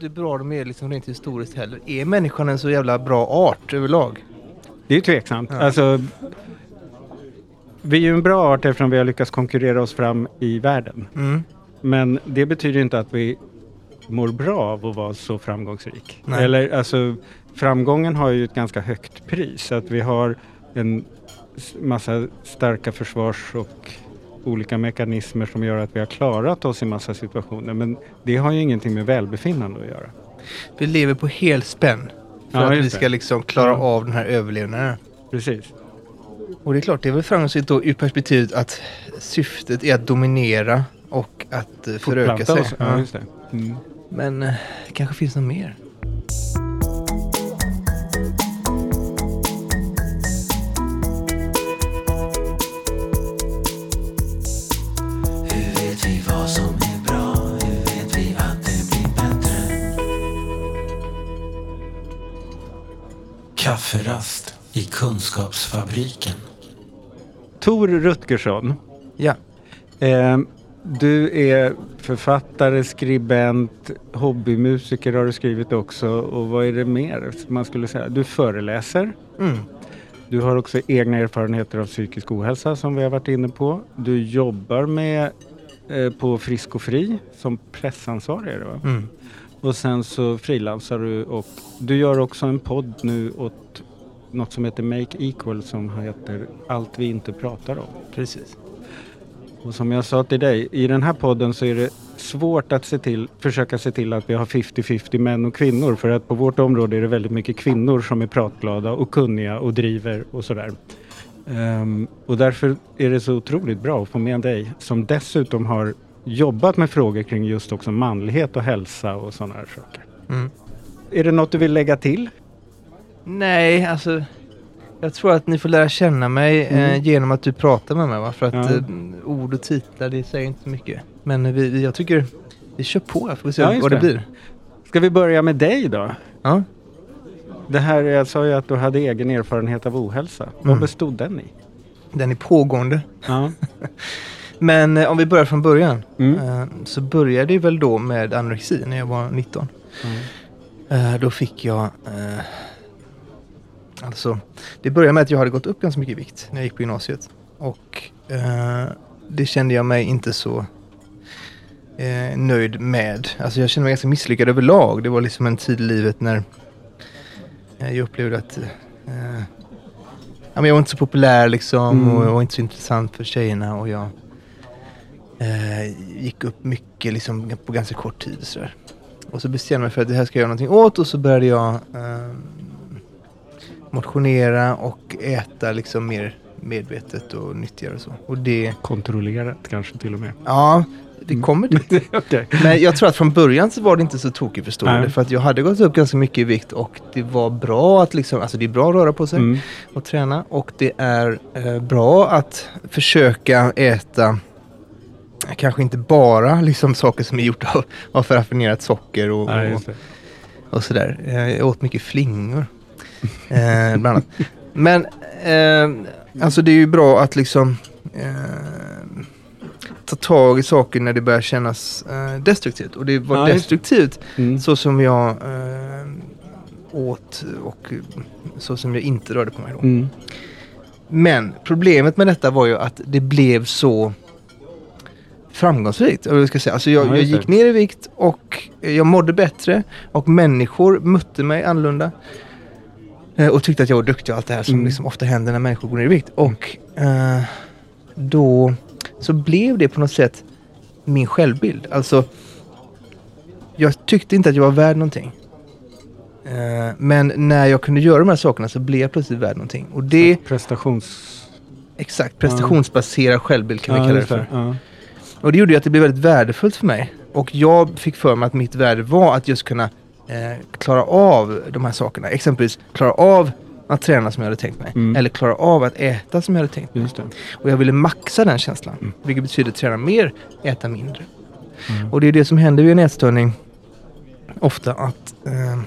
hur bra de är liksom rent historiskt heller. Är människan en så jävla bra art överlag? Det är tveksamt. Ja. Alltså, vi är ju en bra art eftersom vi har lyckats konkurrera oss fram i världen. Mm. Men det betyder inte att vi mår bra av att vara så framgångsrik. Nej. Eller alltså, framgången har ju ett ganska högt pris. Att vi har en massa starka försvars och olika mekanismer som gör att vi har klarat oss i massa situationer. Men det har ju ingenting med välbefinnande att göra. Vi lever på helspänn för Ja, att vi ska liksom klara Ja. av den här överlevnaden. Precis. Och det är klart, det är väl framgångsrikt då ur perspektivet att syftet är att dominera och att eh, föröka sig. Ja, det. Mm. Men eh, kanske finns något mer. Kafferast i Kunskapsfabriken. Tor Rutgersson. Ja. Eh, du är författare, skribent, hobbymusiker har du skrivit också. Och vad är det mer som man skulle säga? Du föreläser. Mm. Du har också egna erfarenheter av psykisk ohälsa som vi har varit inne på. Du jobbar med eh, på Frisk och Fri som pressansvarig är det va? Mm. Och sen så frilansar du och du gör också en podd nu åt något som heter Make Equal som heter Allt vi inte pratar om. Precis. Och som jag sa till dig, i den här podden så är det svårt att se till, försöka se till att vi har 50-50 män och kvinnor. För att på vårt område är det väldigt mycket kvinnor som är pratglada och kunniga och driver och sådär. Ehm, och därför är det så otroligt bra att få med dig som dessutom har jobbat med frågor kring just också manlighet och hälsa och sådana här saker. Mm. Är det något du vill lägga till? Nej, alltså. Jag tror att ni får lära känna mig eh, Mm. genom att du pratar med mig. Va? För att Ja. eh, ord och titlar, det säger inte så mycket. Men vi, jag tycker vi kör på. här, Får vi se Ja, vad det det. blir. Ska vi börja med dig då? Ja. Det här, jag sa ju att du hade egen erfarenhet av ohälsa. Vad Mm. bestod den i? Den är pågående. Ja. Men eh, om vi börjar från början. Mm. Eh, så började det väl då med anorexi när jag var 19. Eh, då fick jag... Eh, alltså, det började med att jag hade gått upp ganska mycket i vikt när jag gick på gymnasiet. Och eh, det kände jag mig inte så eh, nöjd med. Alltså jag kände mig ganska misslyckad överlag. Det var liksom en tid i livet när jag upplevde att ja, men jag var inte så populär liksom Mm. och var inte så intressant för tjejerna. Och jag eh, gick upp mycket liksom på ganska kort tid. Och, sådär. och så bestämde jag mig för att det här ska jag göra någonting åt och så började jag eh, motionera och äta liksom mer medvetet och nyttigare och så. Och det, Kontrollerat kanske till och med. ja, vi kommer dit. Okej. Men jag tror att från början så var det inte så Nej. du. För att jag hade gått upp ganska mycket i vikt och det var bra att liksom, alltså det är bra att röra på sig Mm. och träna. Och det är eh, bra att försöka äta Kanske inte bara liksom saker som är gjorda av, av raffinerat socker och, Ja, och, och sådär. Eh, Jag åt mycket flingor. Eh, bland annat. Men eh, alltså det är ju bra att liksom eh, ta tag i saker när det börjar kännas eh, destruktivt. Och det var Ja, destruktivt Mm. så som jag eh, åt och så som jag inte rörde på mig då. Mm. Men problemet med detta var ju att det blev så framgångsrikt. Eller ska jag, säga. Alltså jag, Ja, jag gick ner i vikt och jag mådde bättre och människor mötte mig annorlunda. Eh, Och tyckte att jag var duktig och allt det här som Mm. liksom ofta händer när människor går ner i vikt. Och eh, då så blev det på något sätt min självbild. Alltså, jag tyckte inte att jag var värd någonting. Eh, men när jag kunde göra de här sakerna så blev jag plötsligt värd någonting. Och det, Prestations... exakt, prestationsbaserad självbild kan vi Ja, kalla det för. Ja. Och det gjorde ju att det blev väldigt värdefullt för mig. Och jag fick för mig att mitt värde var att just kunna eh, klara av de här sakerna. Exempelvis klara av att träna som jag hade tänkt mig. Mm. Eller klara av att äta som jag hade tänkt mig. Och jag ville maxa den känslan. Mm. Vilket betyder träna mer, äta mindre. Mm. Och det är det som händer vid en ätstörning. Ofta att eh,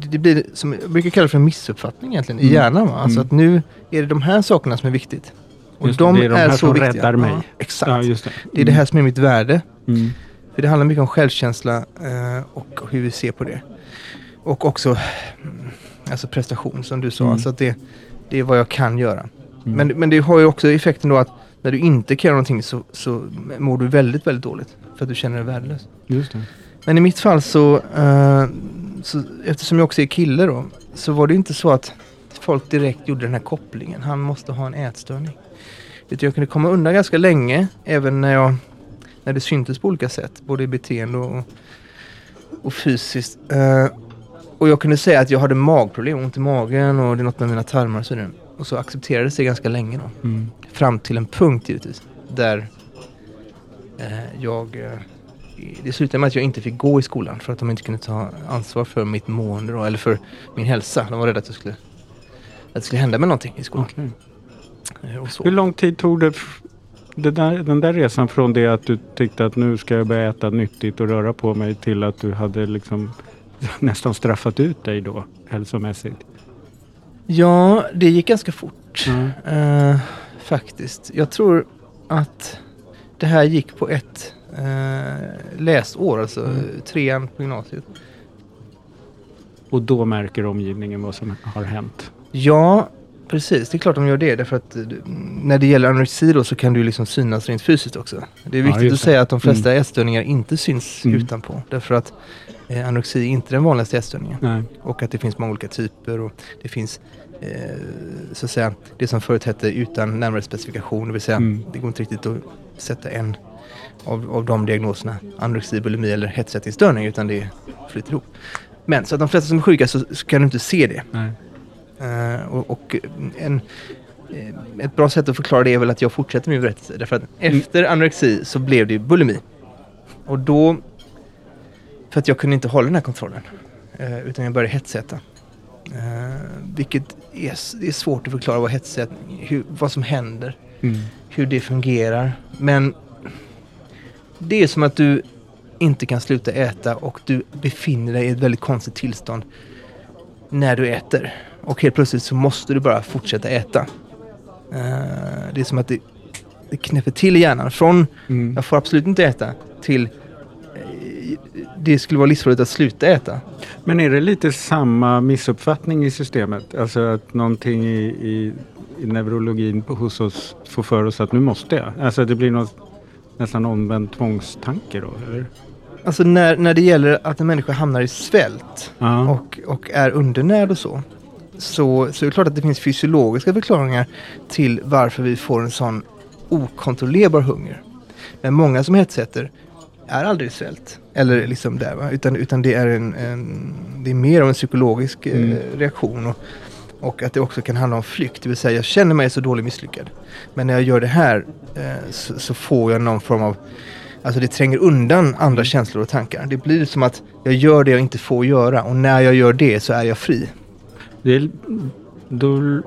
det- det blir som jag brukar kalla för en missuppfattning egentligen i Mm. hjärnan. Va? Alltså Mm. att nu är det de här sakerna som är viktigt. Och Just de, det är de här så som viktiga. räddar mig. Ja, exakt. Ja, det. Det är det här som är mitt värde. Mm. För det handlar mycket om självkänsla eh, och hur vi ser på det. Och också mm, alltså prestation som du sa. Mm. Alltså att det, det är vad jag kan göra. Mm. Men, men det har ju också effekten då att när du inte kan göra någonting så, så mår du väldigt, väldigt dåligt. För att du känner dig värdelös. Just det. Men i mitt fall så, eh, så, eftersom jag också är kille då, så var det inte så att folk direkt gjorde den här kopplingen. Han måste ha en ätstörning. Utan jag kunde komma undan ganska länge, även när, jag, när det syntes på olika sätt. Både i beteende och, och fysiskt. Eh, och jag kunde säga att jag hade magproblem, ont i magen och det är något med mina tarmar och så vidare. Och så accepterades det ganska länge då. Mm. Fram till en punkt givetvis. Där eh, jag... Eh, det slutade med att jag inte fick gå i skolan för att de inte kunde ta ansvar för mitt mående då, eller för min hälsa. De var rädda att, jag skulle, att det skulle hända med någonting i skolan. Okej. Eh. Hur lång tid tog det, det där, den där resan från det att du tyckte att nu ska jag börja äta nyttigt och röra på mig till att du hade liksom nästan straffat ut dig då hälsomässigt? Ja, det gick ganska fort. Mm. Eh, faktiskt. Jag tror att det här gick på ett eh, läsår, alltså Mm. trean på gymnasiet. Och då märker omgivningen vad som har hänt? Ja, precis. Det är klart de gör det. Därför att eh, när det gäller anorexi då så kan du liksom synas rent fysiskt också. Det är Ja, viktigt att det. säga att de flesta ätstörningar inte syns Mm. utanpå. Därför att eh, anorexi är inte den vanligaste ätstörningen. Nej. Och att det finns många olika typer och det finns eh, så att säga det som förut hette utan närmare specifikation. Det vill säga Mm. det går inte riktigt att sätta en av, av de diagnoserna, anorexi, bulimi eller hetsätningsstörning utan det flyter ihop. Men så att de flesta som är sjuka så, så kan du inte se det. Nej. Eh, och och en, eh, ett bra sätt att förklara det är väl att jag fortsätter min berättelse. Därför att Mm. efter anorexi så blev det bulimi. Och då, för att jag kunde inte hålla den här kontrollen. eh, utan jag började hetsäta. Vilket är, det är svårt att förklara vad hetsätning, hur, vad som händer, Mm. hur det fungerar. Men det är som att du inte kan sluta äta och du befinner dig i ett väldigt konstigt tillstånd när du äter. Och helt plötsligt så måste du bara fortsätta äta. Eh, det är som att det, det knäpper till i hjärnan. Från Mm. jag får absolut inte äta till eh, det skulle vara livsfarligt att sluta äta. Men är det lite samma missuppfattning i systemet? Alltså att någonting i, i, i neurologin på- hos oss får för oss att nu måste jag? Alltså det blir något nästan omvänd tvångstanke då? Eller? Alltså när, när det gäller att en människa hamnar i svält Ja. och, och är undernärd och så, så. Så är det klart att det finns fysiologiska förklaringar till varför vi får en sån okontrollerbar hunger. Men många som hetsätter är aldrig svält. Eller liksom där va. Utan, utan det är en, en det är mer av en psykologisk Mm. eh, reaktion. Och, och att det också kan handla om flykt. Det vill säga jag känner mig så dåligt misslyckad. Men när jag gör det här eh, så, så får jag någon form av Alltså det tränger undan andra känslor och tankar. Det blir som att jag gör det jag inte får göra och när jag gör det så är jag fri. Det är, då,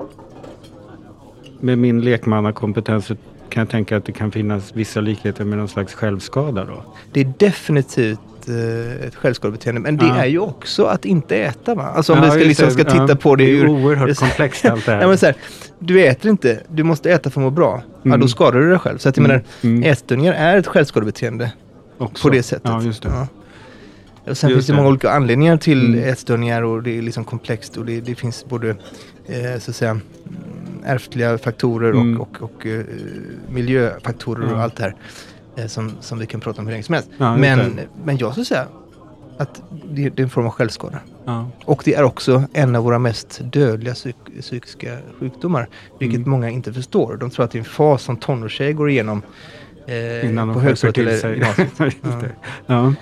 med min lekmannakompetens så kan jag tänka att det kan finnas vissa likheter med någon slags självskada då. Det är definitivt eh, ett självskadebeteende men det Ja. är ju också att inte äta va? Alltså om Ja, vi ska, liksom, ska titta Ja, på det det är ur... oerhört ur- komplext allt det här. Nej, men så här, du äter inte, du måste äta för att må bra. Ja, Mm. då skadar du dig själv. Så att jag Mm. menar, Mm. ätstörningar är ett självskadebeteende Också. på det sättet. Ja, just det. Och sen Just finns det det. många olika anledningar till Mm. ätstörningar och det är liksom komplext och det, det finns både eh, så att säga mm, ärftliga faktorer och, Mm. och, och eh, miljöfaktorer Ja. och allt det här eh, som, som vi kan prata om hur länge som helst. Ja, men, men jag skulle säga att det, det är en form av självskada. Ja. Och det är också en av våra mest dödliga psyk psykiska sjukdomar. Vilket Mm. många inte förstår. De tror att det är en fas som tonårstjejer går igenom eh, Innan på högstadiet eller gymnasiet. Ja.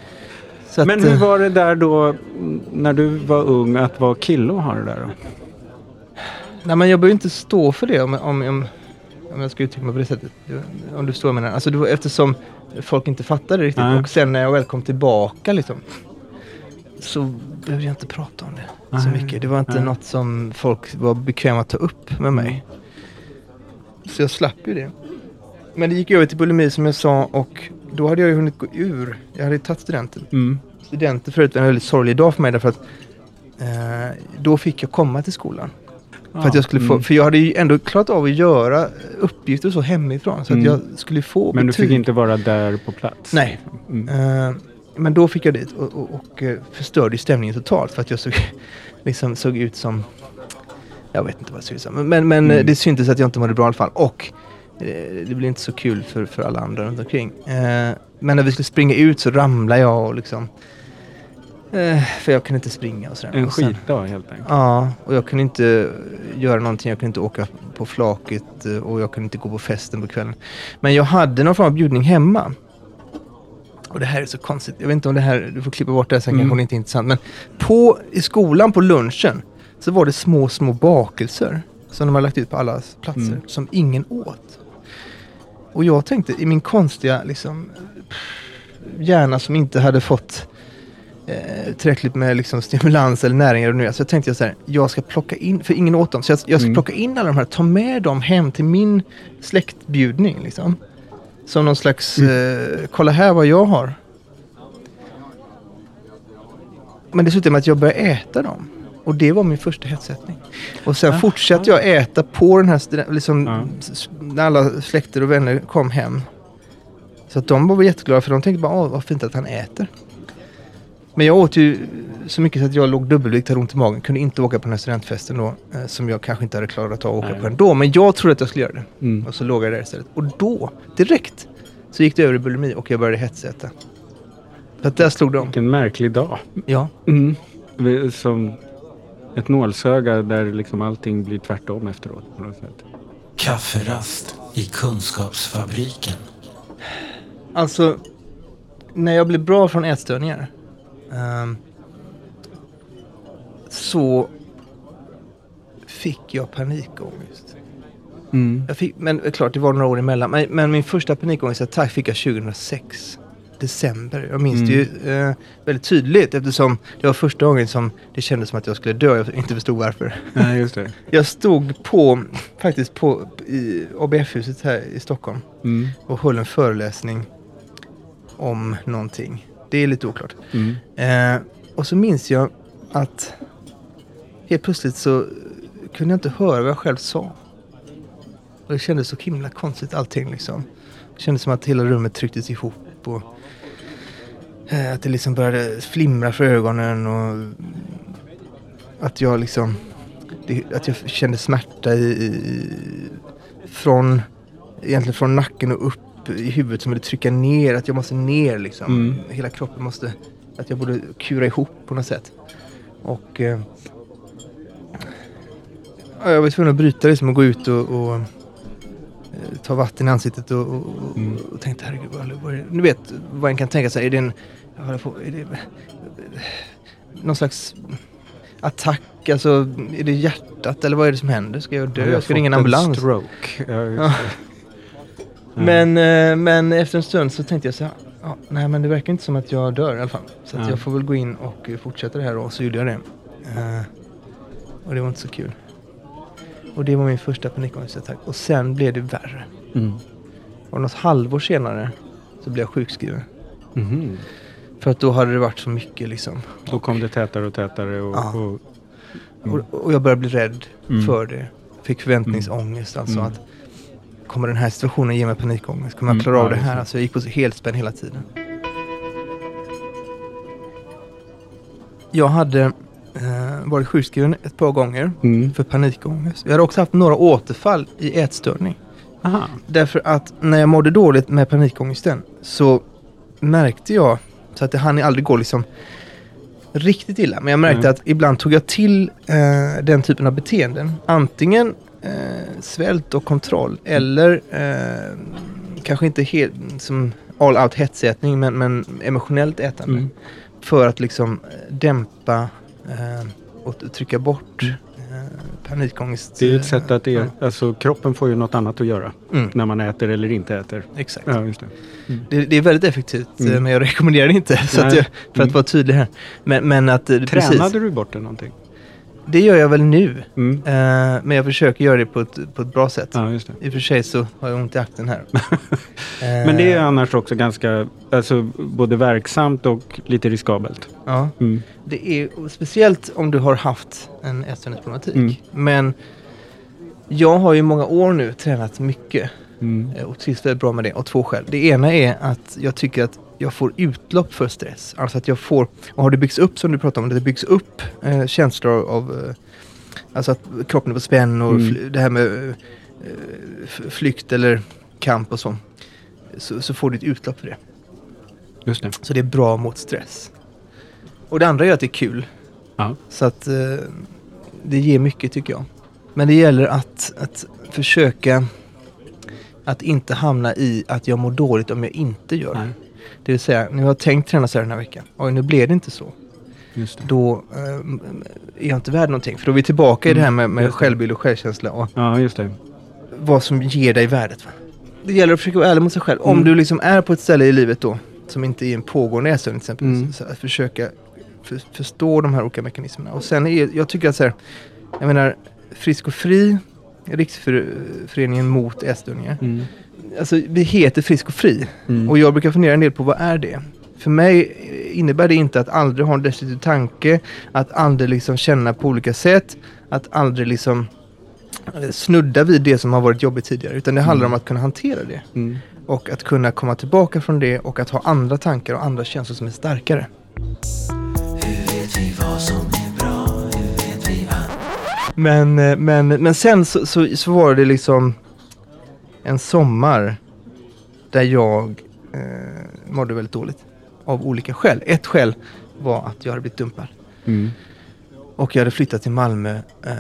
Så att, Men hur eh, var det där då mm, när du var ung att vara kille och ha det där då? Nej men jag behöver inte stå för det om, om, om, om jag ska uttrycka mig på det sättet. Om du förstår vad jag menar. Alltså det eftersom folk inte fattade riktigt. Nej. Och sen när jag väl kom tillbaka liksom. Så behövde jag inte prata om det så Nej, mycket. Det var inte nej. något som folk var bekväma att ta upp med mig. Så jag slapp ju det. Men det gick över till bulimi som jag sa och då hade jag ju hunnit gå ur. Jag hade ju tagit studenten. Mm. Studenten förut var en väldigt sorglig dag för mig därför att eh, då fick jag komma till skolan. För att jag skulle få, Mm. för jag hade ju ändå klarat av att göra uppgifter så hemifrån. Så att Mm. jag skulle få Men du betyg. fick inte vara där på plats? Nej. Mm. Eh, men då fick jag dit och, och, och eh, förstörde stämningen totalt för att jag såg, liksom, såg ut som... Jag vet inte vad det såg ut som. Men, men Mm. eh, det syntes att jag inte mådde bra i alla fall. Och det blev inte så kul för, för alla andra runt omkring. Eh, men när vi skulle springa ut så ramlade jag och liksom... Eh, för jag kunde inte springa och sådär. En skitdag helt enkelt? Ja, och jag kunde inte göra någonting. Jag kunde inte åka på flaket eh, och jag kunde inte gå på festen på kvällen. Men jag hade någon form av bjudning hemma. Och det här är så konstigt. Jag vet inte om det här, du får klippa bort det här sen Mm. kanske det inte är intressant. Men på, i skolan på lunchen så var det små, små bakelser som de har lagt ut på alla platser Mm. som ingen åt. Och jag tänkte i min konstiga liksom, hjärna som inte hade fått eh, tillräckligt med liksom, stimulans eller nu. Så jag tänkte jag så här, jag ska plocka in, för ingen åt dem, så jag, jag ska Mm. plocka in alla de här, ta med dem hem till min släktbjudning. Liksom. Som någon slags, eh, kolla här vad jag har. Men det slutade med att jag började äta dem. Och det var min första hetsättning. Och sen Aha. fortsatte jag äta på den här, liksom, Ja. när alla släkter och vänner kom hem. Så att de var jätteglada för de tänkte bara, åh vad fint att han äter. Men jag åt ju så mycket så att jag låg dubbelvikt, hade ont i magen, kunde inte åka på den här studentfesten då. Eh, som jag kanske inte hade klarat av att åka Nej. på ändå. Men jag trodde att jag skulle göra det. Mm. Och så låg jag där istället. Och då, direkt, så gick det över i bulimi och jag började hetsäta. För att där slog de. Vilken märklig dag. Ja. Mm. Som ett nålsöga där liksom allting blir tvärtom efteråt på något sätt. Kafferast i Kunskapsfabriken. Alltså, när jag blev bra från ätstörningar ehm, så fick jag panikångest. Mm. Jag fick, men eh, klart, det var några år emellan. Men, men min första panikångestattack fick jag 2006. December. Jag minns det ju eh, väldigt tydligt eftersom det var första gången som det kändes som att jag skulle dö. Jag inte förstod varför. Nej, just det. Jag stod på, faktiskt på i ABF-huset här i Stockholm Mm. och höll en föreläsning om någonting. Det är lite oklart. Mm. Eh, och så minns jag att helt plötsligt så kunde jag inte höra vad jag själv sa. Och det kändes så himla konstigt allting liksom. Det kändes som att hela rummet trycktes ihop och att det liksom började flimra för ögonen och att jag liksom att jag kände smärta i, i, från egentligen från nacken och upp i huvudet som ville trycka ner, att jag måste ner liksom. Mm. Hela kroppen måste, att jag borde kura ihop på något sätt. Och eh, ja, jag var tvungen att bryta det som att gå ut och, och eh, ta vatten i ansiktet och, och, och, Mm. och tänkte herregud, vad, vad är det? Nu vet vad en kan tänka sig, är det en, jag håller på, är det någon slags attack, alltså är det hjärtat eller vad är det som händer? Ska jag Jag dö? har Ska jag ringa en ambulans? stroke. Ja. Men, eh, men efter en stund så tänkte jag så här, ja, nej men det verkar inte som att jag dör i alla fall. Så Ja. jag får väl gå in och fortsätta det här och så gjorde jag det. Eh, och det var inte så kul. Och det var min första panikångestattack. Och sen blev det värre. Mm. Och något halvår senare så blev jag sjukskriven. Mhm. För att då hade det varit så mycket liksom. Då kom det tätare och tätare och... Ja. och Mm. Och, och jag började bli rädd Mm. för det. Fick förväntningsångest. Alltså Mm. att kommer den här situationen ge mig panikångest? Kommer jag Mm, klara av det här? Alltså jag gick på helspänn hela tiden. Jag hade eh, varit sjukskriven ett par gånger Mm. för panikångest. Jag hade också haft några återfall i ätstörning. Aha. Därför att när jag mådde dåligt med panikångesten så märkte jag, så att det hann aldrig gå liksom riktigt illa, men jag märkte Mm. att ibland tog jag till eh, den typen av beteenden. Antingen eh, svält och kontroll eller eh, kanske inte helt som all out hetsätning men, men emotionellt ätande. Mm. För att liksom dämpa eh, och trycka bort eh, panikångest. Det är ett sätt att det, Ja. alltså kroppen får ju något annat att göra Mm, när man äter eller inte äter. exakt. Ja, det. Det, det är väldigt effektivt eh, Mm. men jag rekommenderar det inte. Så att jag, för att Mm. vara tydlig här. Men, men att eh, Tränade precis, du bort det någonting? Det gör jag väl nu. Mm. Eh, men jag försöker göra det på ett, på ett bra sätt. Ja, just det. I och för sig så har jag ont i akten här. Men det är annars också ganska, alltså både verksamt och lite riskabelt. Ja, Mm. det är speciellt om du har haft en ätstörningsproblematik. Mm. Men Jag har ju många år nu tränat mycket Mm. eh, och trivs väldigt bra med det av två skäl. Det ena är att jag tycker att jag får utlopp för stress. Alltså att jag får, och har det byggts upp som du pratade om, det byggs upp eh, känslor av eh, Alltså att kroppen är på spänn och Mm. det här med eh, flykt eller kamp och så. så. Så får du ett utlopp för det. Just det. Så det är bra mot stress. Och det andra är att det är kul. Ja. Så att eh, det ger mycket tycker jag. Men det gäller att, att försöka att inte hamna i att jag mår dåligt om jag inte gör det. Det vill säga, nu har jag tänkt träna så här den här veckan. Oj, nu blev det inte så. Då eh, är jag inte värd någonting. För då är vi tillbaka i det här med, med det. självbild och självkänsla och Ja, just det. vad som ger dig värdet. Va? Det gäller att försöka vara ärlig mot sig själv. Om Mm. du liksom är på ett ställe i livet då, som inte är en pågående ätstörning till exempel. Mm. Så att försöka för, förstå de här olika mekanismerna. Och sen är, jag tycker att så här, jag menar, Frisk och Fri, Riksföreningen mot ätstörningar. Mm. Alltså vi heter Frisk och Fri. Mm. Och jag brukar fundera en del på vad är det? För mig innebär det inte att aldrig ha en destruktiv tanke, att aldrig liksom känna på olika sätt, att aldrig liksom eh, snudda vid det som har varit jobbigt tidigare. Utan det handlar om att kunna hantera det. Mm. Och att kunna komma tillbaka från det och att ha andra tankar och andra känslor som är starkare. Hur vet vi vad som är bra? Hur vet vi att Men, men, men sen så, så, så var det liksom en sommar där jag eh, mådde väldigt dåligt. Av olika skäl. Ett skäl var att jag hade blivit dumpad. Mm. Och jag hade flyttat till Malmö eh,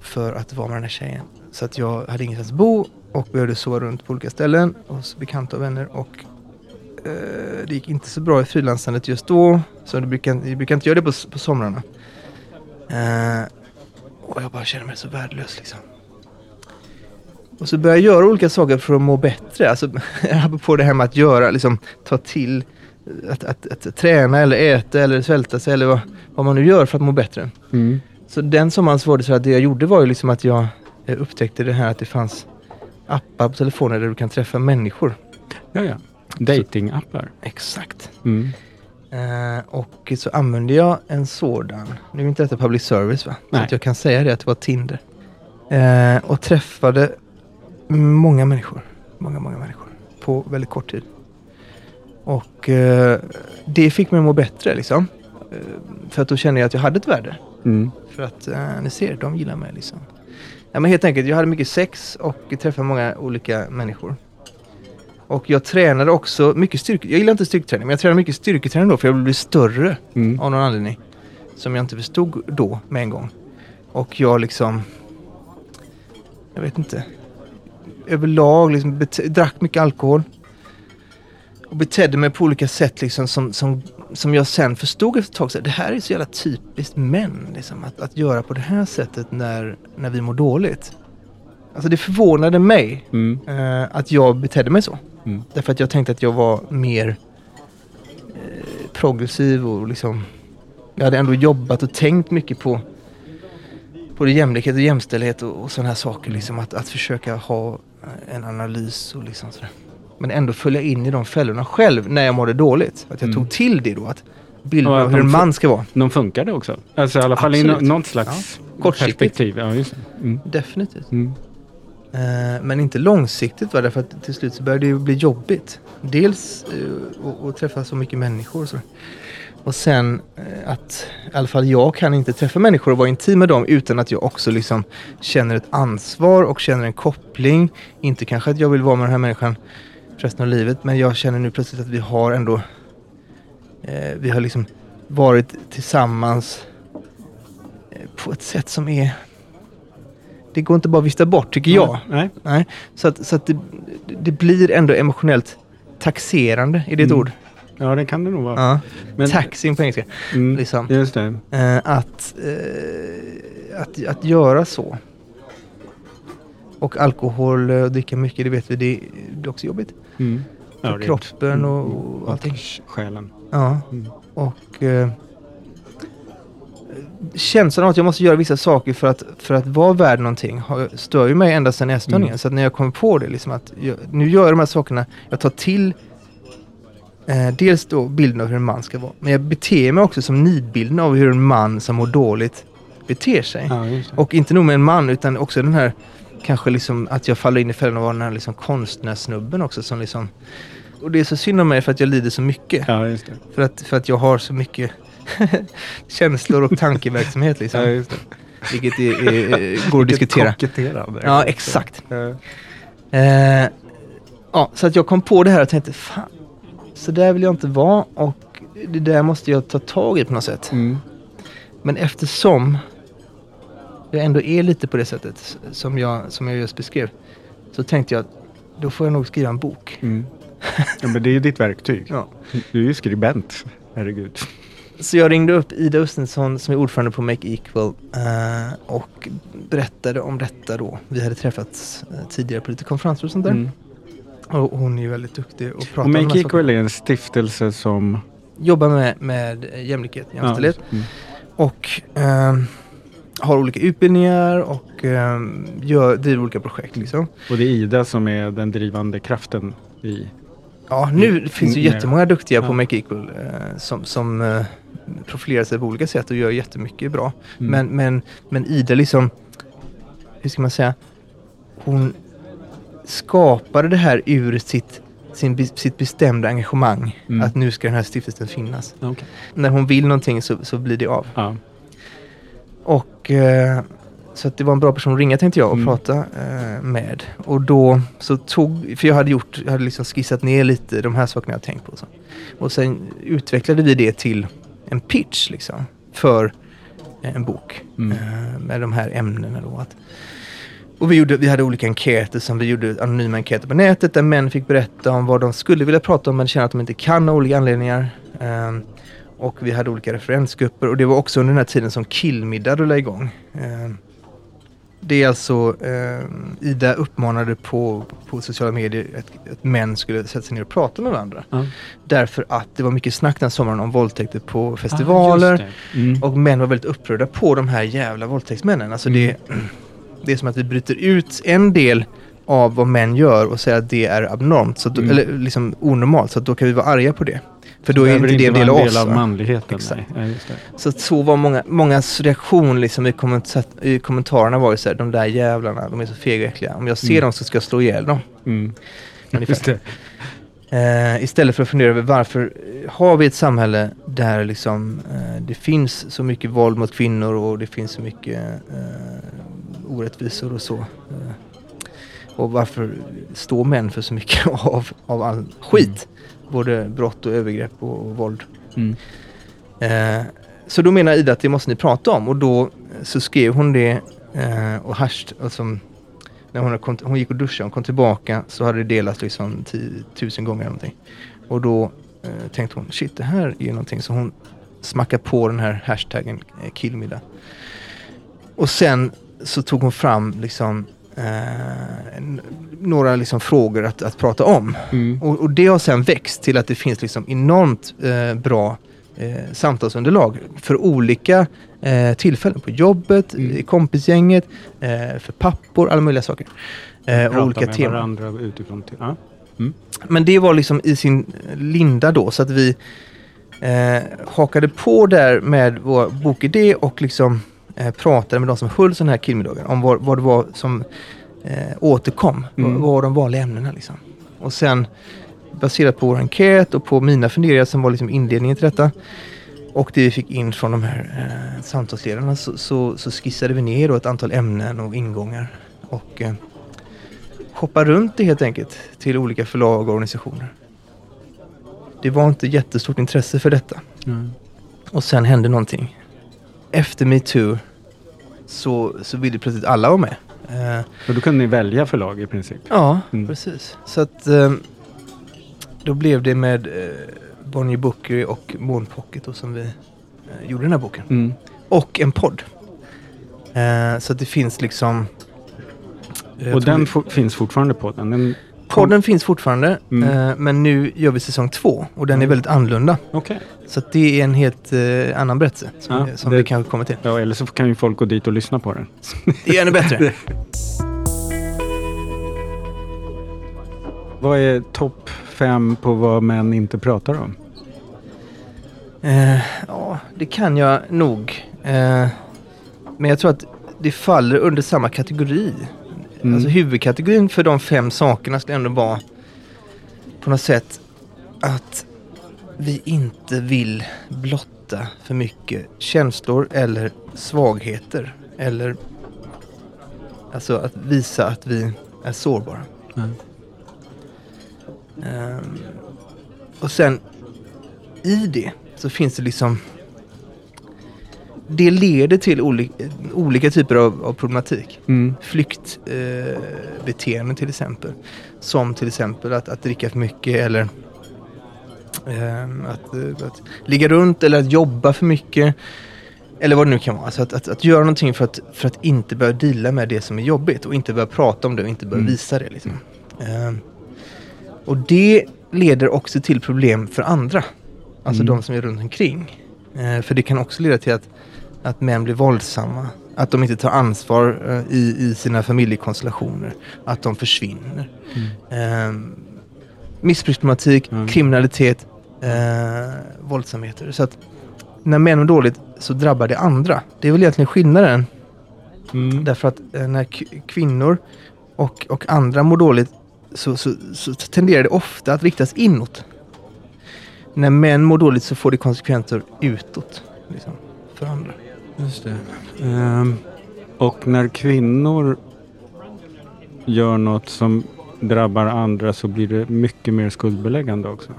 för att vara med den här tjejen. Så att jag hade ingenstans att bo och behövde sova runt på olika ställen hos bekanta och vänner. Och eh, det gick inte så bra i frilansandet just då. Så det brukar, jag brukar inte göra det på, på somrarna. Eh, och jag bara kände mig så värdelös liksom. Och så började jag göra olika saker för att må bättre. Alltså apropå det här med att göra, liksom ta till att, att, att, träna eller äta eller svälta sig eller vad, vad man nu gör för att må bättre. Mm. Så den sommaren så var det så att det jag gjorde var ju liksom att jag eh, upptäckte det här att det fanns appar på telefonen där du kan träffa människor. Ja, ja. Datingappar. Exakt. Mm. Eh, och så använde jag en sådan. Nu är inte detta public service va? Så Nej. att jag kan säga det att det var Tinder. Eh, och träffade många människor. Många, många människor. På väldigt kort tid. Och eh, det fick mig att må bättre liksom. Eh, för att då kände jag att jag hade ett värde. Mm. För att eh, ni ser, de gillar mig liksom. Ja, men helt enkelt, jag hade mycket sex och träffade många olika människor. Och jag tränade också mycket styrke. Jag gillar inte styrketräning, men jag tränade mycket styrketräning då för jag ville bli större Mm. av någon anledning. Som jag inte förstod då med en gång. Och jag liksom... Jag vet inte. Överlag liksom drack mycket alkohol. Och betedde mig på olika sätt liksom som, som, som jag sen förstod efter ett tag. Så det här är så jävla typiskt män. Liksom, att, att göra på det här sättet när, när vi mår dåligt. Alltså det förvånade mig Mm. eh, att jag betedde mig så. Mm. Därför att jag tänkte att jag var mer eh, progressiv och liksom jag hade ändå jobbat och tänkt mycket på både jämlikhet och jämställdhet och, och sådana här saker. Liksom, att, att försöka ha eh, en analys och liksom sådär. Men ändå följa in i de fällorna själv när jag mådde dåligt. Att jag Mm. tog till det då. Att bilden av hur en man ska vara. De funkade också. Alltså i alla fall i Absolut. nå- något slags Kortsiktigt. perspektiv. Ja. Mm. Definitivt. Mm. Eh, men inte långsiktigt va? därför att till slut så började det bli jobbigt. Dels eh, att- träffa så mycket människor så. Och sen eh, att i alla fall jag kan inte träffa människor och vara intim med dem utan att jag också liksom känner ett ansvar och känner en koppling. Inte kanske att jag vill vara med den här människan resten av livet men jag känner nu plötsligt att vi har ändå eh, vi har liksom varit tillsammans eh, på ett sätt som är det går inte bara att vifta bort tycker jag. Nej. Nej, så att, så att det, det blir ändå emotionellt taxerande, är det ett Mm. ord? Ja, det kan det nog vara. Ja. Men- Taxing på engelska. Mm. liksom. Just det. Eh, att, eh, att, att göra så. Och alkohol eh, och dricka mycket, det vet vi, det, är också jobbigt. Mm. För rent. kroppen och, Mm. och allting. Själen. Ja, Mm. och eh, känslan av att jag måste göra vissa saker för att, för att vara värd någonting har, stör ju mig ända sedan ätstörningen. Mm. Så att när jag kommer på det, liksom att jag, nu gör jag de här sakerna, jag tar till eh, dels då bilden av hur en man ska vara, men jag beter mig också som nidbilden av hur en man som mår dåligt beter sig. Ja. Och inte nog med en man utan också den här kanske liksom att jag faller in i fällan vara den här liksom konstnärsnubben också som liksom och det är så synd om mig för att jag lider så mycket. Ja. För, att, för att jag har så mycket känslor och tankeverksamhet liksom. Ja, just det. Vilket är, är, är, går att diskutera. Koketterande. Ja, exakt. Ja. Eh, ja, så att jag kom på det här och tänkte fan, så där vill jag inte vara och det där måste jag ta tag i på något sätt. Mm. Men eftersom jag ändå är lite på det sättet som jag, som jag just beskrev så tänkte jag att då får jag nog skriva en bok. Mm. Ja, men det är ju ditt verktyg. Ja. Du är ju skribent. Herregud. Så jag ringde upp Ida Östensson som är ordförande på Make Equal eh, och berättade om detta då. Vi hade träffats eh, tidigare på lite konferenser och sånt där. Mm. Och hon är ju väldigt duktig och pratar Och om de här är en stiftelse som... Jobbar med, med jämlikhet, jämställdhet. Ja, mm. Och ehm, har olika utbildningar och ehm, gör, driver olika projekt liksom. Och det är Ida som är den drivande kraften i... Ja, nu finns det jättemånga duktiga på Ja. Make Equal eh, som, som eh, profilerar sig på olika sätt och gör jättemycket bra. Mm. Men, men, men Ida liksom, hur ska man säga, hon skapade det här ur sitt, sin, sitt bestämda engagemang. Mm. Att nu ska den här stiftelsen finnas. Okay. När hon vill någonting så, så blir det av. Ja. Och eh, så att det var en bra person att ringa tänkte jag och Mm. prata eh, med. Och då så tog, för jag hade gjort, jag hade liksom skissat ner lite de här sakerna jag tänkt på. Och, så. och sen utvecklade vi det till en pitch liksom för en bok Mm. eh, med de här ämnena då. Att, och vi, gjorde, vi hade olika enkäter som vi gjorde, anonyma enkäter på nätet där män fick berätta om vad de skulle vilja prata om men känner att de inte kan av olika anledningar. Ehm, och vi hade olika referensgrupper och det var också under den här tiden som Killmiddag rullade igång. Ehm, det är alltså, ehm, Ida uppmanade på, på sociala medier att, att män skulle sätta sig ner och prata med varandra. Ja. Därför att det var mycket snack den sommaren om våldtäkter på festivaler. Ah, just det. Mm. Och män var väldigt upprörda på de här jävla våldtäktsmännen. Alltså det, det är som att vi bryter ut en del av vad män gör och säger att det är abnormt, så att, Mm. eller liksom onormalt, så då kan vi vara arga på det. För då är Behöver inte det en del av oss. del av manligheten. Exakt. Nej. Ja. Så att så var många, mångas reaktion liksom i, kommentar, i kommentarerna var ju så här, de där jävlarna, de är så fega och äckliga. Om jag ser Mm. dem så ska jag slå ihjäl dem. Mm. Eh, istället för att fundera över varför har vi ett samhälle där liksom, eh, det finns så mycket våld mot kvinnor och det finns så mycket eh, orättvisor och så. Eh, och varför står män för så mycket av, av all skit? Både brott och övergrepp och, och våld. Mm. Eh, så då menar Ida att det måste ni prata om och då så skrev hon det eh, och hasht, alltså, när hon, kom, hon gick och duschade och kom tillbaka så hade det delats liksom 10 000 gånger eller någonting. Och då eh, tänkte hon shit det här är ju någonting så hon smackade på den här hashtaggen eh, killmiddag. Och sen så tog hon fram liksom eh, några liksom frågor att, att prata om. Mm. Och, och det har sen växt till att det finns liksom enormt eh, bra eh, samtalsunderlag för olika eh, tillfällen. På jobbet, Mm. i kompisgänget, eh, för pappor, alla möjliga saker. Eh, olika med teman. varandra utifrån. Till. Ja. Men det var liksom i sin linda då så att vi eh, hakade på där med vår bokidé och liksom eh, pratade med de som höll sådana här killmiddagar om vad, vad det var som eh, återkom. Mm. Vad, vad var de vanliga ämnena liksom. Och sen baserat på vår enkät och på mina funderingar som var liksom inledningen till detta och det vi fick in från de här eh, samtalsledarna så, så, så skissade vi ner då ett antal ämnen och ingångar och eh, shoppa runt det helt enkelt till olika förlag och organisationer. Det var inte jättestort intresse för detta. Mm. Och sen hände någonting. Efter metoo så, så ville plötsligt alla vara med. Eh, Och då kunde ni välja förlag i princip. ja, Mm. precis. Så att eh, då blev det med eh, Bonnier Bookery och Månpocket då som vi eh, gjorde den här boken. Mm. Och en podd. Eh, så att det finns liksom... eh, Och den vi- finns fortfarande på den. Den Podden finns fortfarande, Mm. eh, men nu gör vi säsong två och den är Mm. väldigt annorlunda. Okej. Så det är en helt eh, annan berättelse som, Ja, som det- vi kanske kommer till. Ja, eller så kan ju folk gå dit och lyssna på den. Det är ännu bättre. Vad är topp fem på vad män inte pratar om? Eh, ja, det kan jag nog. Eh, men jag tror att det faller under samma kategori. Mm. Alltså huvudkategorin för de fem sakerna skulle ändå vara på något sätt att vi inte vill blotta för mycket känslor eller svagheter. Eller alltså att visa att vi är sårbara. Mm. Ehm, och sen i det så finns det liksom det leder till olika, olika typer av, av problematik. Mm. Flyktbeteenden eh, till exempel. Som till exempel att, att dricka för mycket eller ehm, att, eh, att ligga runt eller att jobba för mycket. Eller vad det nu kan vara. Alltså att, att, att göra någonting för att, för att inte börja deala med det som är jobbigt och inte börja prata om det och inte börja Mm. visa det. Liksom. Ehm, och det leder också till problem för andra. Alltså Mm. de som är runt omkring. Eh, för det kan också leda till att, att män blir våldsamma. Att de inte tar ansvar eh, i, i sina familjekonstellationer. Att de försvinner. Eh, missbruksproblematik, Mm. kriminalitet, eh, våldsamheter. Så att när män mår dåligt så drabbar det andra. Det är väl egentligen skillnaden. Mm. Därför att eh, när kvinnor och, och andra mår dåligt så, så, så tenderar det ofta att riktas inåt. När män mår dåligt så får det konsekvenser utåt. Liksom, för andra. Just det. Ehm, och när kvinnor gör något som drabbar andra så blir det mycket mer skuldbeläggande också.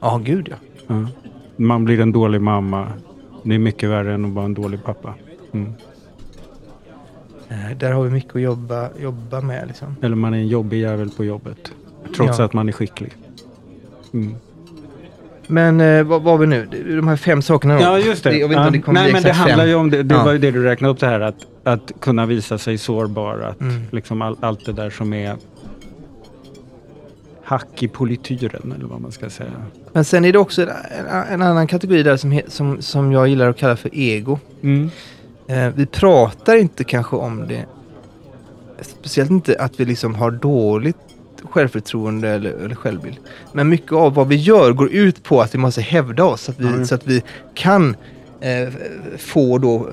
Ja, gud ja. Ja. Man blir en dålig mamma. Det är mycket värre än att vara en dålig pappa. Mm. Eh, där har vi mycket att jobba, jobba med. Liksom. Eller man är en jobbig jävel på jobbet. Trots Ja. att man är skicklig. Mm. Men eh, vad var vi nu? De här fem sakerna då? Ja, just det. Jag vet inte ja. om det kommer Nej, men det handlar fem. ju om det. Det Ja. var ju det du räknade upp det här att, att kunna visa sig sårbar. Att Mm. liksom all, allt det där som är hack i polityren eller vad man ska säga. Men sen är det också en, en annan kategori där som, som, som jag gillar att kalla för ego. Mm. Eh, vi pratar inte kanske om det. Speciellt inte att vi liksom har dåligt självförtroende eller, eller självbild. Men mycket av vad vi gör går ut på att vi måste hävda oss. Så att vi, ja. så att vi kan eh, få då...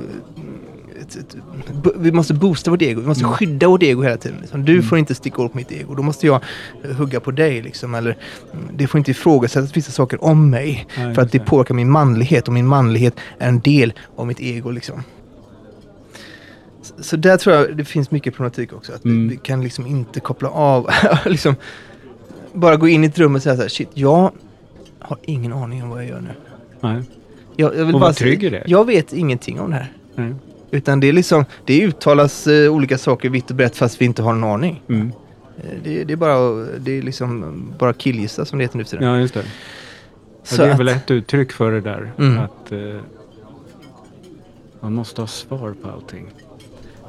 Vi måste boosta vårt ego. Vi måste Mm. skydda vårt ego hela tiden. Liksom. Du får inte sticka upp mitt ego. Då måste jag eh, hugga på dig. Liksom. Eller, mm, det får inte ifrågasättas vissa saker om mig. Ja, för att det. påverkar min manlighet. Och min manlighet är en del av mitt ego. Liksom. Så- där tror jag det finns mycket problematik också. Att Mm. vi, vi kan liksom inte koppla av. liksom, bara gå in i ett rum och säga så här, shit, jag har ingen aning om vad jag gör nu. Nej. Jag, jag vill Och bara säga-. Jag vet ingenting om det här. Nej. Utan det är liksom, det uttalas eh, olika saker vitt och brett fast vi inte har en aning. Mm. Eh, det, det är bara, det är liksom bara killgissa som det heter nu för. Ja, just det. Så Ja, det är att- väl ett uttryck för det där. Mm. Att eh, man måste ha svar på allting.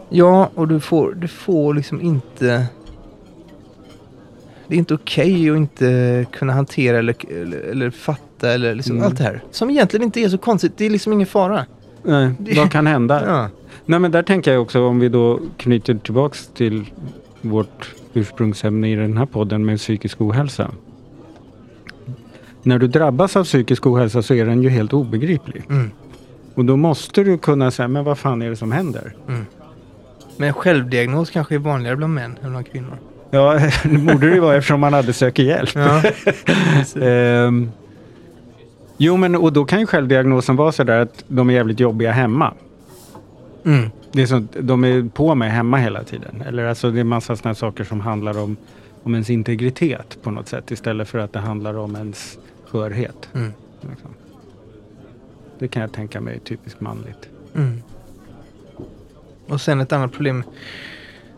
Ja, och du får, du får liksom inte... Det är inte okej att inte kunna hantera eller, eller, eller fatta eller liksom Mm. allt det här. Som egentligen inte är så konstigt. Det är liksom ingen fara. Nej, Det- vad kan hända? Ja. Nej, men där tänker jag också om vi då knyter tillbaks till vårt ursprungsämne i den här podden med psykisk ohälsa. När du drabbas av psykisk ohälsa så är den ju helt obegriplig. Mm. Och då måste du kunna säga, men vad fan är det som händer? Men självdiagnos kanske är vanligare bland män än bland kvinnor. Ja, det borde det vara eftersom man hade söker hjälp. Ja. Ehm, jo, men och då kan ju självdiagnosen vara sådär att de är jävligt jobbiga hemma. Mm. Det är så, de är på mig hemma hela tiden. Eller alltså det är massa sådana saker som handlar om, om ens integritet på något sätt istället för att det handlar om ens skörhet. Mm. Liksom. Det kan jag tänka mig är typiskt manligt. Mm. Och sen ett annat problem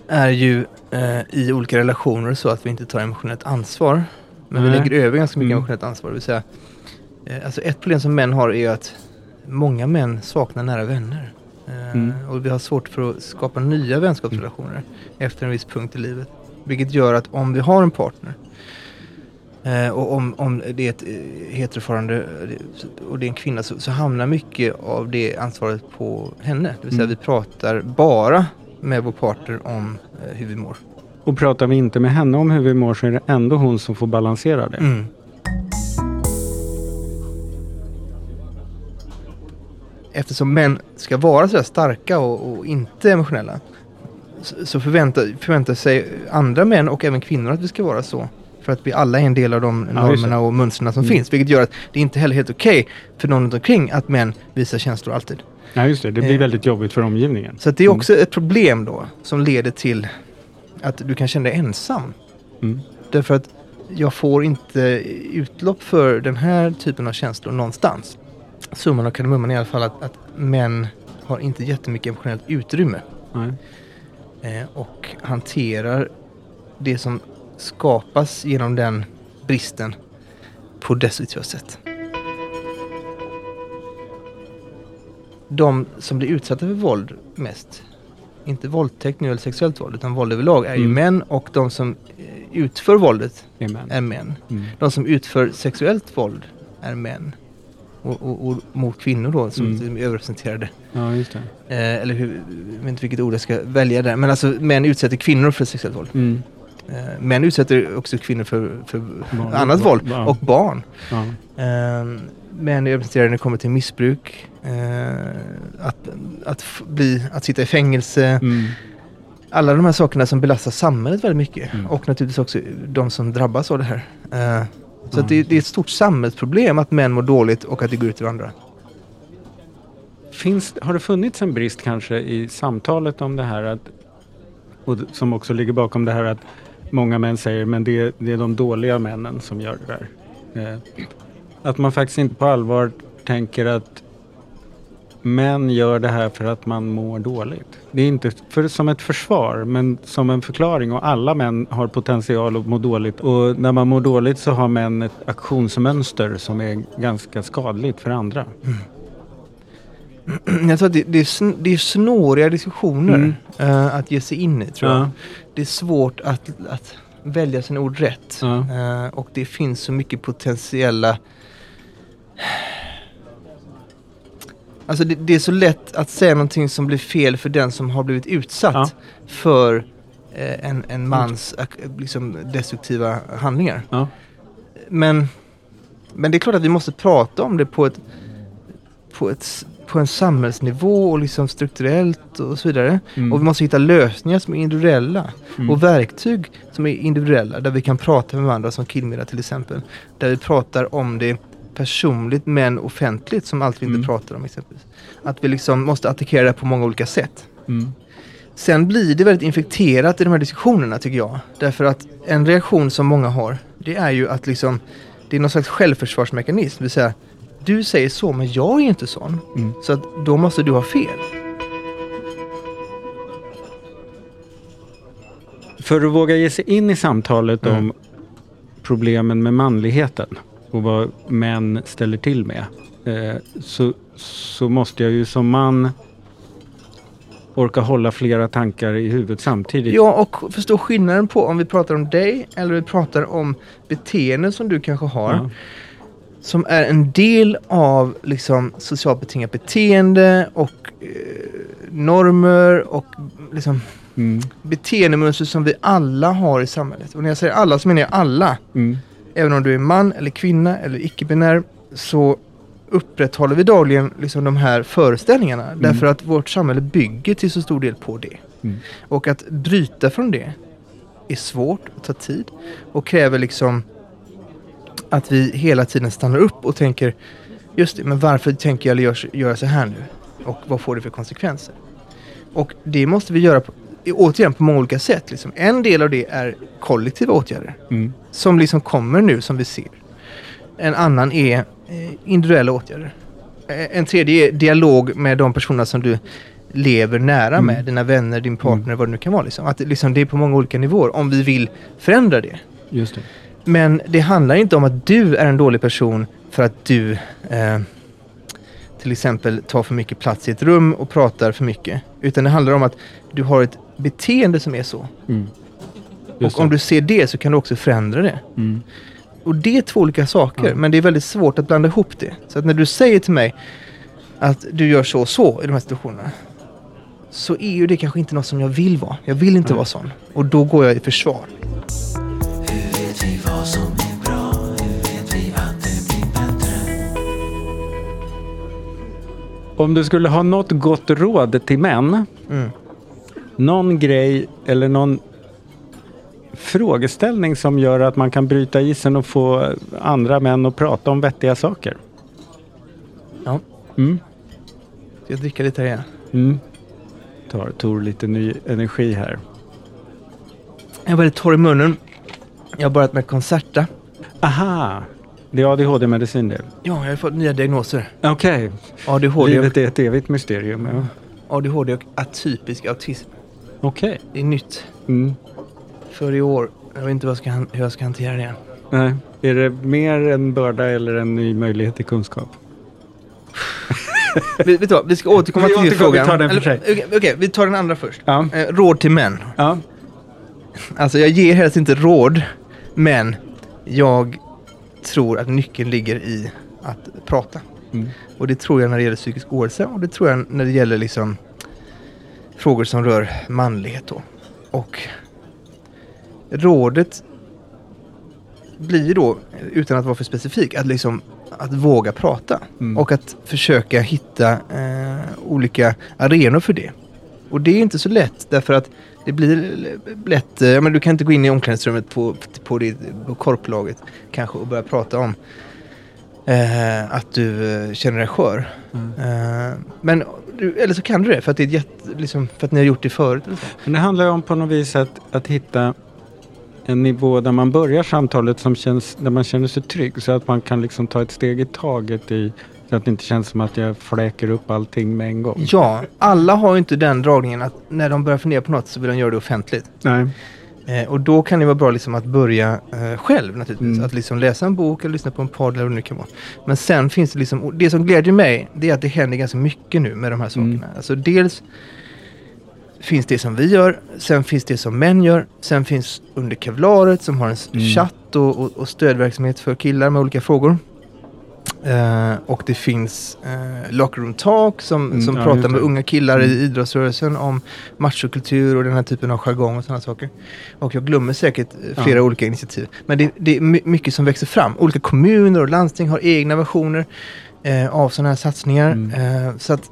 är ju eh, i olika relationer så att vi inte tar emotionellt ansvar. Men vi Nej. lägger över ganska mycket Mm. emotionellt ansvar. Det vill säga, eh, alltså ett problem som män har är ju att många män saknar nära vänner. Eh, Mm. Och vi har svårt för att skapa nya vänskapsrelationer efter en viss punkt i livet. Vilket gör att om vi har en partner och om, om det är ett eh, heteroförhållande eh, och det är en kvinna så, så hamnar mycket av det ansvaret på henne. Det vill säga Mm. vi pratar bara med vår partner om eh, hur vi mår. Och pratar vi inte med henne om hur vi mår så är det ändå hon som får balansera det. Mm. Eftersom män ska vara så starka och, och inte emotionella så- så förväntar, förväntar sig andra män och även kvinnor att vi ska vara så. För att vi alla är en del av de normerna och mönstren som Mm. finns. Vilket gör att det inte heller är helt okej för någon runt omkring att män visar känslor alltid. Ja, just det. Det blir Eh. väldigt jobbigt för omgivningen. Så det är Mm. också ett problem då som leder till att du kan känna dig ensam. Mm. Därför att jag får inte utlopp för den här typen av känslor någonstans. Summan av kardemumman är i alla fall att, att män har inte jättemycket emotionellt utrymme Nej. eh, och hanterar det som skapas genom den bristen på destruktiva sätt. De som blir utsatta för våld mest, inte våldtäkt nu eller sexuellt våld, utan våld överlag, är ju Mm. män och de som eh, utför våldet Det är män. är män. Mm. De som utför sexuellt våld är män. Och, och, och mot kvinnor då, som Mm. är överrepresenterade. Ja, just det. Eh, eller hur, jag vet inte vilket ord jag ska välja där. Men alltså män utsätter kvinnor för sexuellt våld. Mm. Eh, män utsätter också kvinnor för, för Barn. annat våld. Och barn. Ja. Eh, män är överrepresenterade när det kommer till missbruk. Eh, att, att, bli, att sitta i fängelse. Mm. Alla de här sakerna som belastar samhället väldigt mycket. Mm. Och naturligtvis också de som drabbas av det här. Så att det, det är ett stort samhällsproblem att män mår dåligt och att det går ut över andra. Finns, har det funnits en brist kanske i samtalet om det här att, och som också ligger bakom det här att många män säger men det, är- det är de dåliga männen som gör det där. Eh, att man faktiskt inte på allvar tänker att män gör det här för att man mår dåligt. Det är inte för, som ett försvar men som en förklaring och alla män har potential att må dåligt och när man mår dåligt så har män ett aktionsmönster som är ganska skadligt för andra. Jag tror att det, det, är, det är snåriga diskussioner Mm. eh, att ge sig in i tror jag. Ja. Det är svårt att, att välja sina ord rätt. Ja. Eh, och det finns så mycket potentiella... Alltså det, det är så lätt att säga någonting som blir fel för den som har blivit utsatt Ja. för eh, en, en mans liksom, destruktiva handlingar. Ja. Men, men det är klart att vi måste prata om det på ett på, ett, på en samhällsnivå och liksom strukturellt och så vidare. Mm. Och vi måste hitta lösningar som är individuella. Mm. Och verktyg som är individuella. Där vi kan prata med varandra som Killmedda till exempel. Där vi pratar om det personligt men offentligt som allt vi inte Mm. pratar om exempelvis. Att vi liksom måste attackera det på många olika sätt. Mm. Sen blir det väldigt infekterat i de här diskussionerna tycker jag. Därför att en reaktion som många har, det är ju att liksom, det är någon slags självförsvarsmekanism. Det vill säga, du säger så men jag är inte sån. Mm. Så att då måste du ha fel. För att våga ge sig in i samtalet Mm. om problemen med manligheten och vad män ställer till med eh, så, så måste jag ju som man orka hålla flera tankar i huvudet samtidigt. Ja, och förstå skillnaden på om vi pratar om dig eller vi pratar om beteenden som du kanske har. Ja. Som är en del av liksom, socialt betingat beteende och eh, normer och liksom, Mm. beteendemönster som vi alla har i samhället. Och när jag säger alla så menar jag alla. Mm. Även om du är man eller kvinna eller icke-binär så upprätthåller vi dagligen liksom de här föreställningarna. Därför att vårt samhälle bygger till så stor del på det. Mm. Och att bryta från det är svårt och tar tid och kräver liksom att vi hela tiden stannar upp och tänker just det, men varför tänker jag eller gör, göra så här nu? Och vad får det för konsekvenser? Och det måste vi göra på, återigen på många olika sätt. Liksom. En del av det är kollektiva åtgärder Mm. som liksom kommer nu som vi ser. En annan är eh, individuella åtgärder. Eh, En tredje är dialog med de personer som du lever nära Mm. med, dina vänner, din partner, vad det nu kan vara. Liksom. Att liksom, det är på många olika nivåer om vi vill förändra det. Just det. Men det handlar inte om att du är en dålig person för att du eh, till exempel tar för mycket plats i ett rum och pratar för mycket. Utan det handlar om att du har ett beteende som är så. Mm. Och om du ser det så kan du också förändra det. Mm. Och det är två olika saker, Ja. men det är väldigt svårt att blanda ihop det. Så att när du säger till mig att du gör så och så i de här situationerna, så är ju det kanske inte något som jag vill vara. Jag vill inte vara sån. Och då går jag i försvar. Hur vet vi vad som är bra? Hur vet vi att det blir bättre? Om du skulle ha något gott råd till män Mm. någon grej eller någon frågeställning som gör att man kan bryta isen och få andra män att prata om vettiga saker. Ja. Mm. Ska jag dricka lite här igen? Mm. Tar Tor lite ny energi här. Jag är väldigt torr i munnen. Jag har börjat med Concerta. Aha! Det är ADHD-medicin det. Ja, jag har fått nya diagnoser. Okej. ADHD, Livet är ett evigt mysterium. Ja. ADHD och atypisk autism. Okej. Det är nytt Mm. för i år. Jag vet inte vad jag ska, hur jag ska hantera det. Nej. Är det mer en börda eller en ny möjlighet till kunskap? Vi, vet du vad, vi ska återkomma Vi till återkommer, fråga. vi tar den för sig. Okej, okej, vi tar den andra först. Ja. Eh, råd till män. Ja. Alltså jag ger helst inte råd, men jag tror att nyckeln ligger i att prata. Mm. Och det tror jag när det gäller psykisk ohälsa och det tror jag när det gäller liksom frågor som rör manlighet då. Och rådet blir då, utan att vara för specifik, att liksom att våga prata. Mm. Och att försöka hitta eh, olika arenor för det. Och det är inte så lätt därför att det blir lätt, eh, ja, men du kan inte gå in i omklädningsrummet på, på, ditt, på korplaget kanske och börja prata om eh, att du eh, känner dig skör. Mm. Eh, men, eller så kan du det för att, det är jätte, liksom, för att ni har gjort det förut. Så. Men det handlar ju om på något vis att, att hitta en nivå där man börjar samtalet som känns, där man känner sig trygg så att man kan liksom ta ett steg i taget i så att det inte känns som att jag fläker upp allting med en gång. Ja, alla har ju inte den dragningen att när de börjar fundera på något så vill de göra det offentligt. Nej. Eh, och då kan det vara bra liksom att börja eh, själv naturligtvis. Mm. Att liksom läsa en bok eller lyssna på en podd eller vad det nu kan vara. Men sen finns det liksom, det som glädjer mig det är att det händer ganska mycket nu med de här sakerna. Mm. Alltså dels finns det som vi gör, sen finns det som män gör, sen finns under kevlaret som har en Mm. chatt och, och, och stödverksamhet för killar med olika frågor. Eh, och det finns eh, Locker Room Talk som, Mm, som ja, pratar med unga killar i Mm. idrottsrörelsen om machokultur och den här typen av jargong och sådana saker. Och jag glömmer säkert eh, Ja. flera olika initiativ. Men det, det är my- mycket som växer fram. Olika kommuner och landsting har egna versioner eh, av sådana här satsningar. Mm. Så att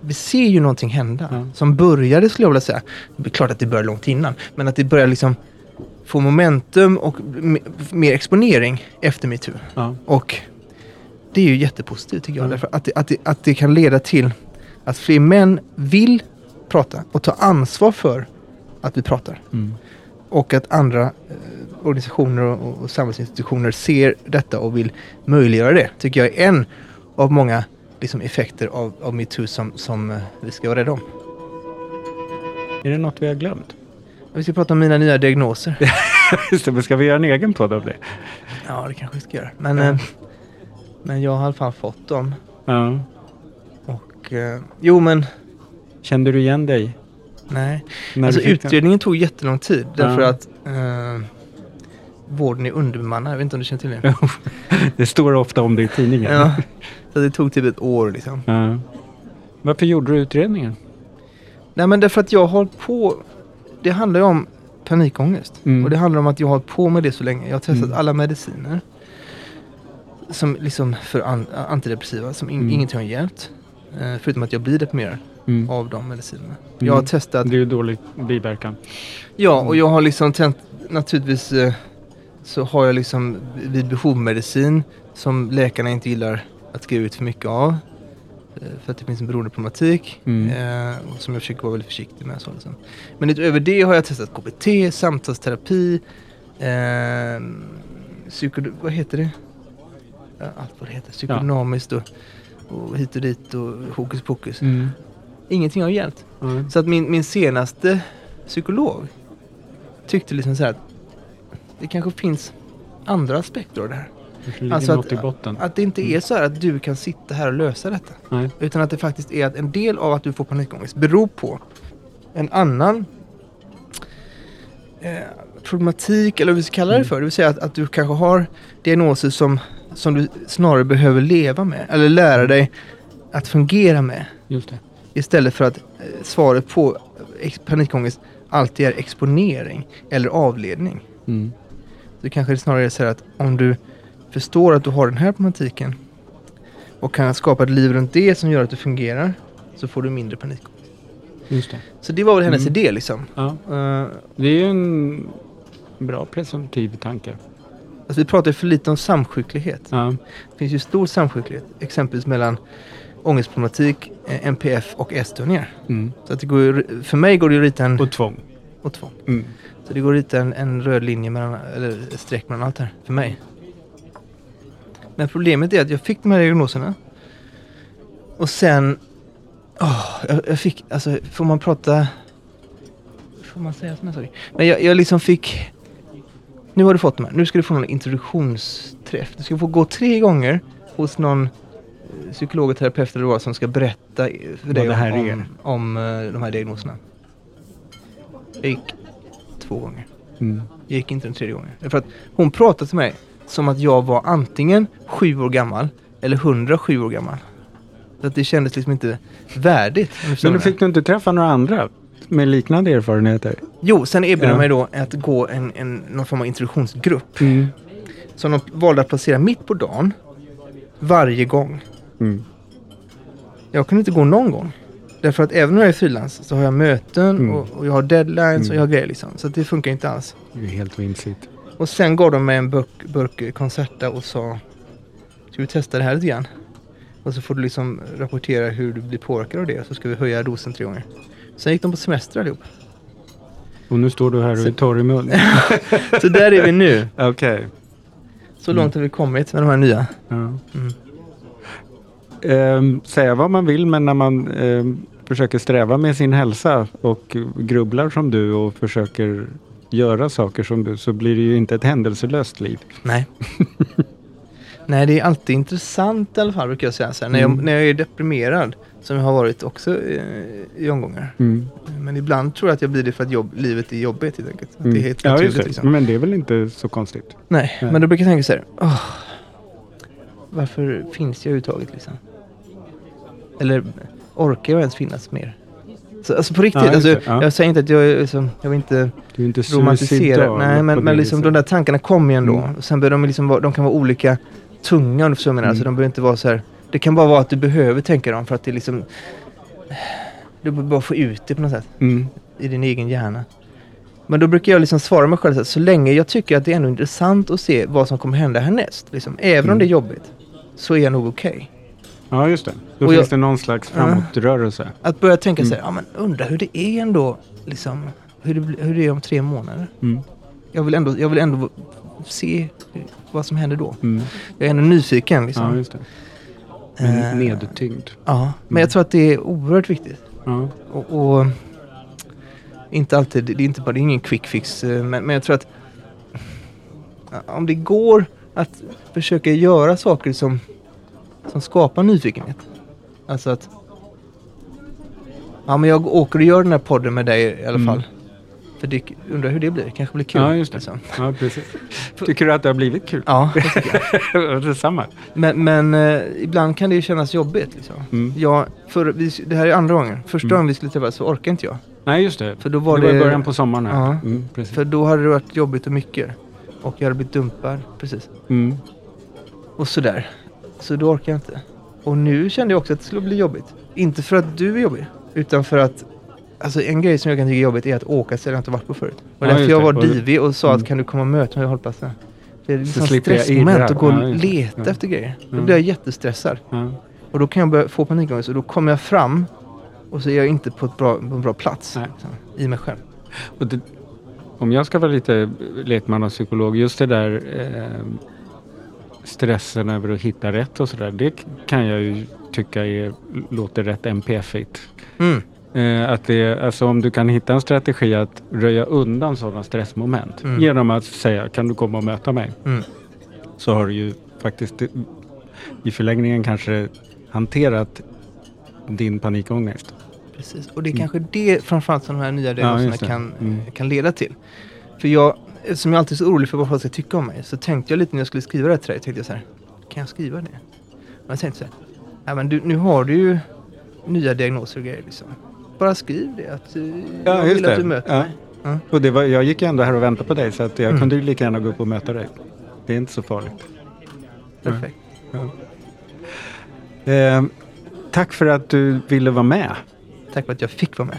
vi ser ju någonting hända. Ja. Som började, skulle jag vilja säga. Det är klart att det började långt innan. Men att det börjar liksom få momentum och mer exponering efter metoo. Ja. Och det är ju jättepositivt tycker jag. Ja. Därför att det, att, det, att det kan leda till att fler män vill prata och ta ansvar för att vi pratar. Mm. Och att andra eh, organisationer och, och samhällsinstitutioner ser detta och vill möjliggöra det. Tycker jag är en av många liksom, effekter av, av metoo som, som eh, vi ska vara rädda om. Är det något vi har glömt? Vi ska prata om mina nya diagnoser. Just det, men ska vi göra en egen podd av det? ja, det kanske vi ska göra. Men, eh, men jag har i alla fall fått dem. Ja. Och eh, jo, men Kände du igen dig? nej. När alltså fick den? utredningen tog jättelång tid därför Ja. att eh, vården är underbemannad. Jag vet inte om du känner till det? Det står ofta om det i tidningen. ja. Så det tog typ ett år liksom. Ja. Varför gjorde du utredningen? Nej men därför att jag har hållit på. Det handlar ju om panikångest. Mm. Och det handlar om att jag har hållit på med det så länge. Jag har testat Mm. alla mediciner. Som liksom för an antidepressiva som in Mm. ingenting har hjälpt. Eh, förutom att jag blir deprimerad Mm. av de medicinerna. Mm. Jag har testat Det är ju dålig biverkan. Ja, och jag har liksom tänt, naturligtvis eh, så har jag liksom vid behov medicin som läkarna inte gillar att skriva ut för mycket av. eh, För att det finns en beroendeproblematik Mm. eh, som jag försöker vara väldigt försiktig med. Så liksom. Men utöver det har jag testat KBT, samtalsterapi, eh, psyko, vad heter det? Ja, allt vad det heter, psykodynamiskt och, och hit och dit och hokus pokus. Mm. Ingenting har hjälpt. Ja. Så att min, min senaste psykolog tyckte liksom så här att det kanske finns andra aspekter av det här. Det Alltså att, i botten. att det inte är så här att du kan sitta här och lösa detta. Nej. Utan att det faktiskt är att en del av att du får panikångest beror på en annan eh, problematik eller vad vi ska kalla det Mm. för. Det vill säga att, att du kanske har diagnoser som, som du snarare behöver leva med eller lära dig att fungera med. Just det. Istället för att eh, svaret på ex- panikångest alltid är exponering eller avledning. Mm. Så kanske det snarare är så här att om du förstår att du har den här problematiken och kan skapa ett liv runt det som gör att du fungerar så får du mindre panikångest. Just det. Så det var väl hennes Mm. idé liksom. Ja. Eh, Det är ju en bra presumtiv tanke. alltså vi pratar ju för lite om samsjuklighet. Ja. Det finns ju stor samsjuklighet, exempelvis mellan ångestproblematik, eh, NPF och ätstörningar. Mm. Så att det går för mig går det ju att rita en... Och tvång. och tvång. Mm. Så det går att rita en, en röd linje mellan, eller streck mellan allt här, för mig. Men problemet är att jag fick de här diagnoserna. Och sen... åh, jag, jag fick, alltså får man prata... Får man säga sådana saker? Men jag, jag liksom fick... Nu har du fått de här. Nu ska du få någon introduktionsträff. Du ska få gå tre gånger hos någon eh, psykolog och terapeut eller vad som ska berätta för dig om, om, om eh, de här diagnoserna. Jag gick två gånger. Mm. Jag gick inte den tredje gången. För att hon pratade till mig som att jag var antingen sju år gammal eller 107 år gammal. Så att det kändes liksom inte värdigt. Men du fick du inte träffa några andra med liknande erfarenheter? Jo, sen erbjöd Ja. de mig då att gå en, en, någon form av introduktionsgrupp. Mm. Som de valde att placera mitt på dagen. Varje gång. Mm. Jag kunde inte gå någon gång. Därför att även om jag är frilans så har jag möten Mm. och, och jag har deadlines Mm. och jag har grejer liksom. Så att det funkar inte alls. Det är helt vimsigt. Och sen gav de mig en burk, burk Concerta och sa Ska vi testa det här lite grann? Och så får du liksom rapportera hur du blir påverkad av det. Så ska vi höja dosen tre gånger. Sen gick de på semester allihop. Och nu står du här och är torr i mun. Så där är vi nu. Okej. Så långt har vi kommit med de här nya. Ja. Mm. Ehm, säga vad man vill men när man ehm, försöker sträva med sin hälsa och grubblar som du och försöker göra saker som du så blir det ju inte ett händelselöst liv. Nej. Nej, det är alltid intressant i alla fall brukar jag säga. Så här, när, jag, Mm. när jag är deprimerad, som jag har varit också eh, i omgångar. Mm. Men ibland tror jag att jag blir det för att jobb, livet är jobbigt helt enkelt. Att Det är helt ja, naturligt just det. liksom. Men det är väl inte så konstigt? Nej, Nej. men då brukar jag tänka så här. Åh, varför finns jag överhuvudtaget liksom? Eller orkar jag ens finnas mer? Så, alltså på riktigt, Ja, alltså. Ja. jag säger inte att jag liksom, jag vill inte Du är inte romantisera. Nej, men, men liksom de där tankarna kommer ju ändå. Mm. Och sen börjar de liksom vara, de kan vara olika tunga om du förstår vad jag menar. Mm. Alltså de behöver inte vara så här. Det kan bara vara att du behöver tänka dem för att det liksom du behöver bara få ut det på något sätt Mm. i din egen hjärna. Men då brukar jag liksom svara mig själv så, här, så länge jag tycker att det är ändå intressant att se vad som kommer hända härnäst. Liksom. Även om Mm. det är jobbigt så är jag nog okej. Ja, just det. Då Och finns jag- det någon slags framåtrörelse. Att börja tänka Mm. så här, ja men undra hur det är ändå, liksom, hur det, hur det är om tre månader. Mm. Jag vill ändå, jag vill ändå se vad som händer då. Mm. Jag är ändå nyfiken liksom. Ja, just det. Men Eh, nedtyngd. Ja, men jag tror att det är oerhört viktigt. Ja. Och, och inte alltid, det är inte bara, det är ingen quick fix, eh, men, men jag tror att om det går att försöka göra saker som, som skapar nyfikenhet. Alltså att Ja men jag åker och gör den här podden med dig i alla Mm. fall. För det, undrar hur det blir, kanske blir kul. Ja, just det. liksom. ja, precis. Tycker du att det har blivit kul? Ja, det tycker jag. Detsamma. Men, men eh, ibland kan det ju kännas jobbigt. Liksom. Mm. Jag, för, vi, det här är andra gången. Första Mm. gången vi skulle träffas så orkade inte jag. Nej, just det. För då var det var det- i början på sommaren. Här. Ja. Mm, precis. För då hade det varit jobbigt och mycket. Och jag hade blivit dumpad. Precis. Mm. Och sådär. Så då orkade jag inte. Och nu kände jag också att det skulle bli jobbigt. Inte för att du är jobbig. Utan för att Alltså en grej som jag kan tycka är jobbigt är att åka ställen jag inte varit på förut. Och Ja, därför jag var Och- divig och sa Mm. att kan du komma och möta mig vid hållplatsen? Det är liksom stressmoment att gå och Ja, leta Ja. efter grejer. Då Ja. blir jag jättestressad. Och då kan jag börja få panikångest och då kommer jag fram och så är jag inte på, bra, på en bra plats. Liksom, I mig själv. Och det, om jag ska vara lite lekmannapsykolog, just det där eh, stressen över att hitta rätt och sådär. Det kan jag ju tycka är, låter rätt NPF-igt. Mm. Eh, att det, alltså om du kan hitta en strategi att röja undan sådana stressmoment Mm. genom att säga kan du komma och möta mig? Mm. Så har du ju faktiskt i förlängningen kanske hanterat din panikångest. Precis. Och det är Mm. kanske det framförallt som de här nya diagnoserna det. kan, Mm. kan leda till. För jag, som jag alltid är så orolig för vad folk ska tycka om mig, så tänkte jag lite när jag skulle skriva det här till dig, tänkte jag så här, kan jag skriva det? Men jag tänkte så här, ja, men du, nu har du ju nya diagnoser och grejer liksom. Bara skriv det, att eh, jag vill att du möter Ja. mig. Ja. Och det var, jag gick ju ändå här och väntade på dig så att jag Mm. kunde ju lika gärna gå upp och möta dig. Det är inte så farligt. Perfekt. Eh, tack för att du ville vara med. tack för att jag fick vara med.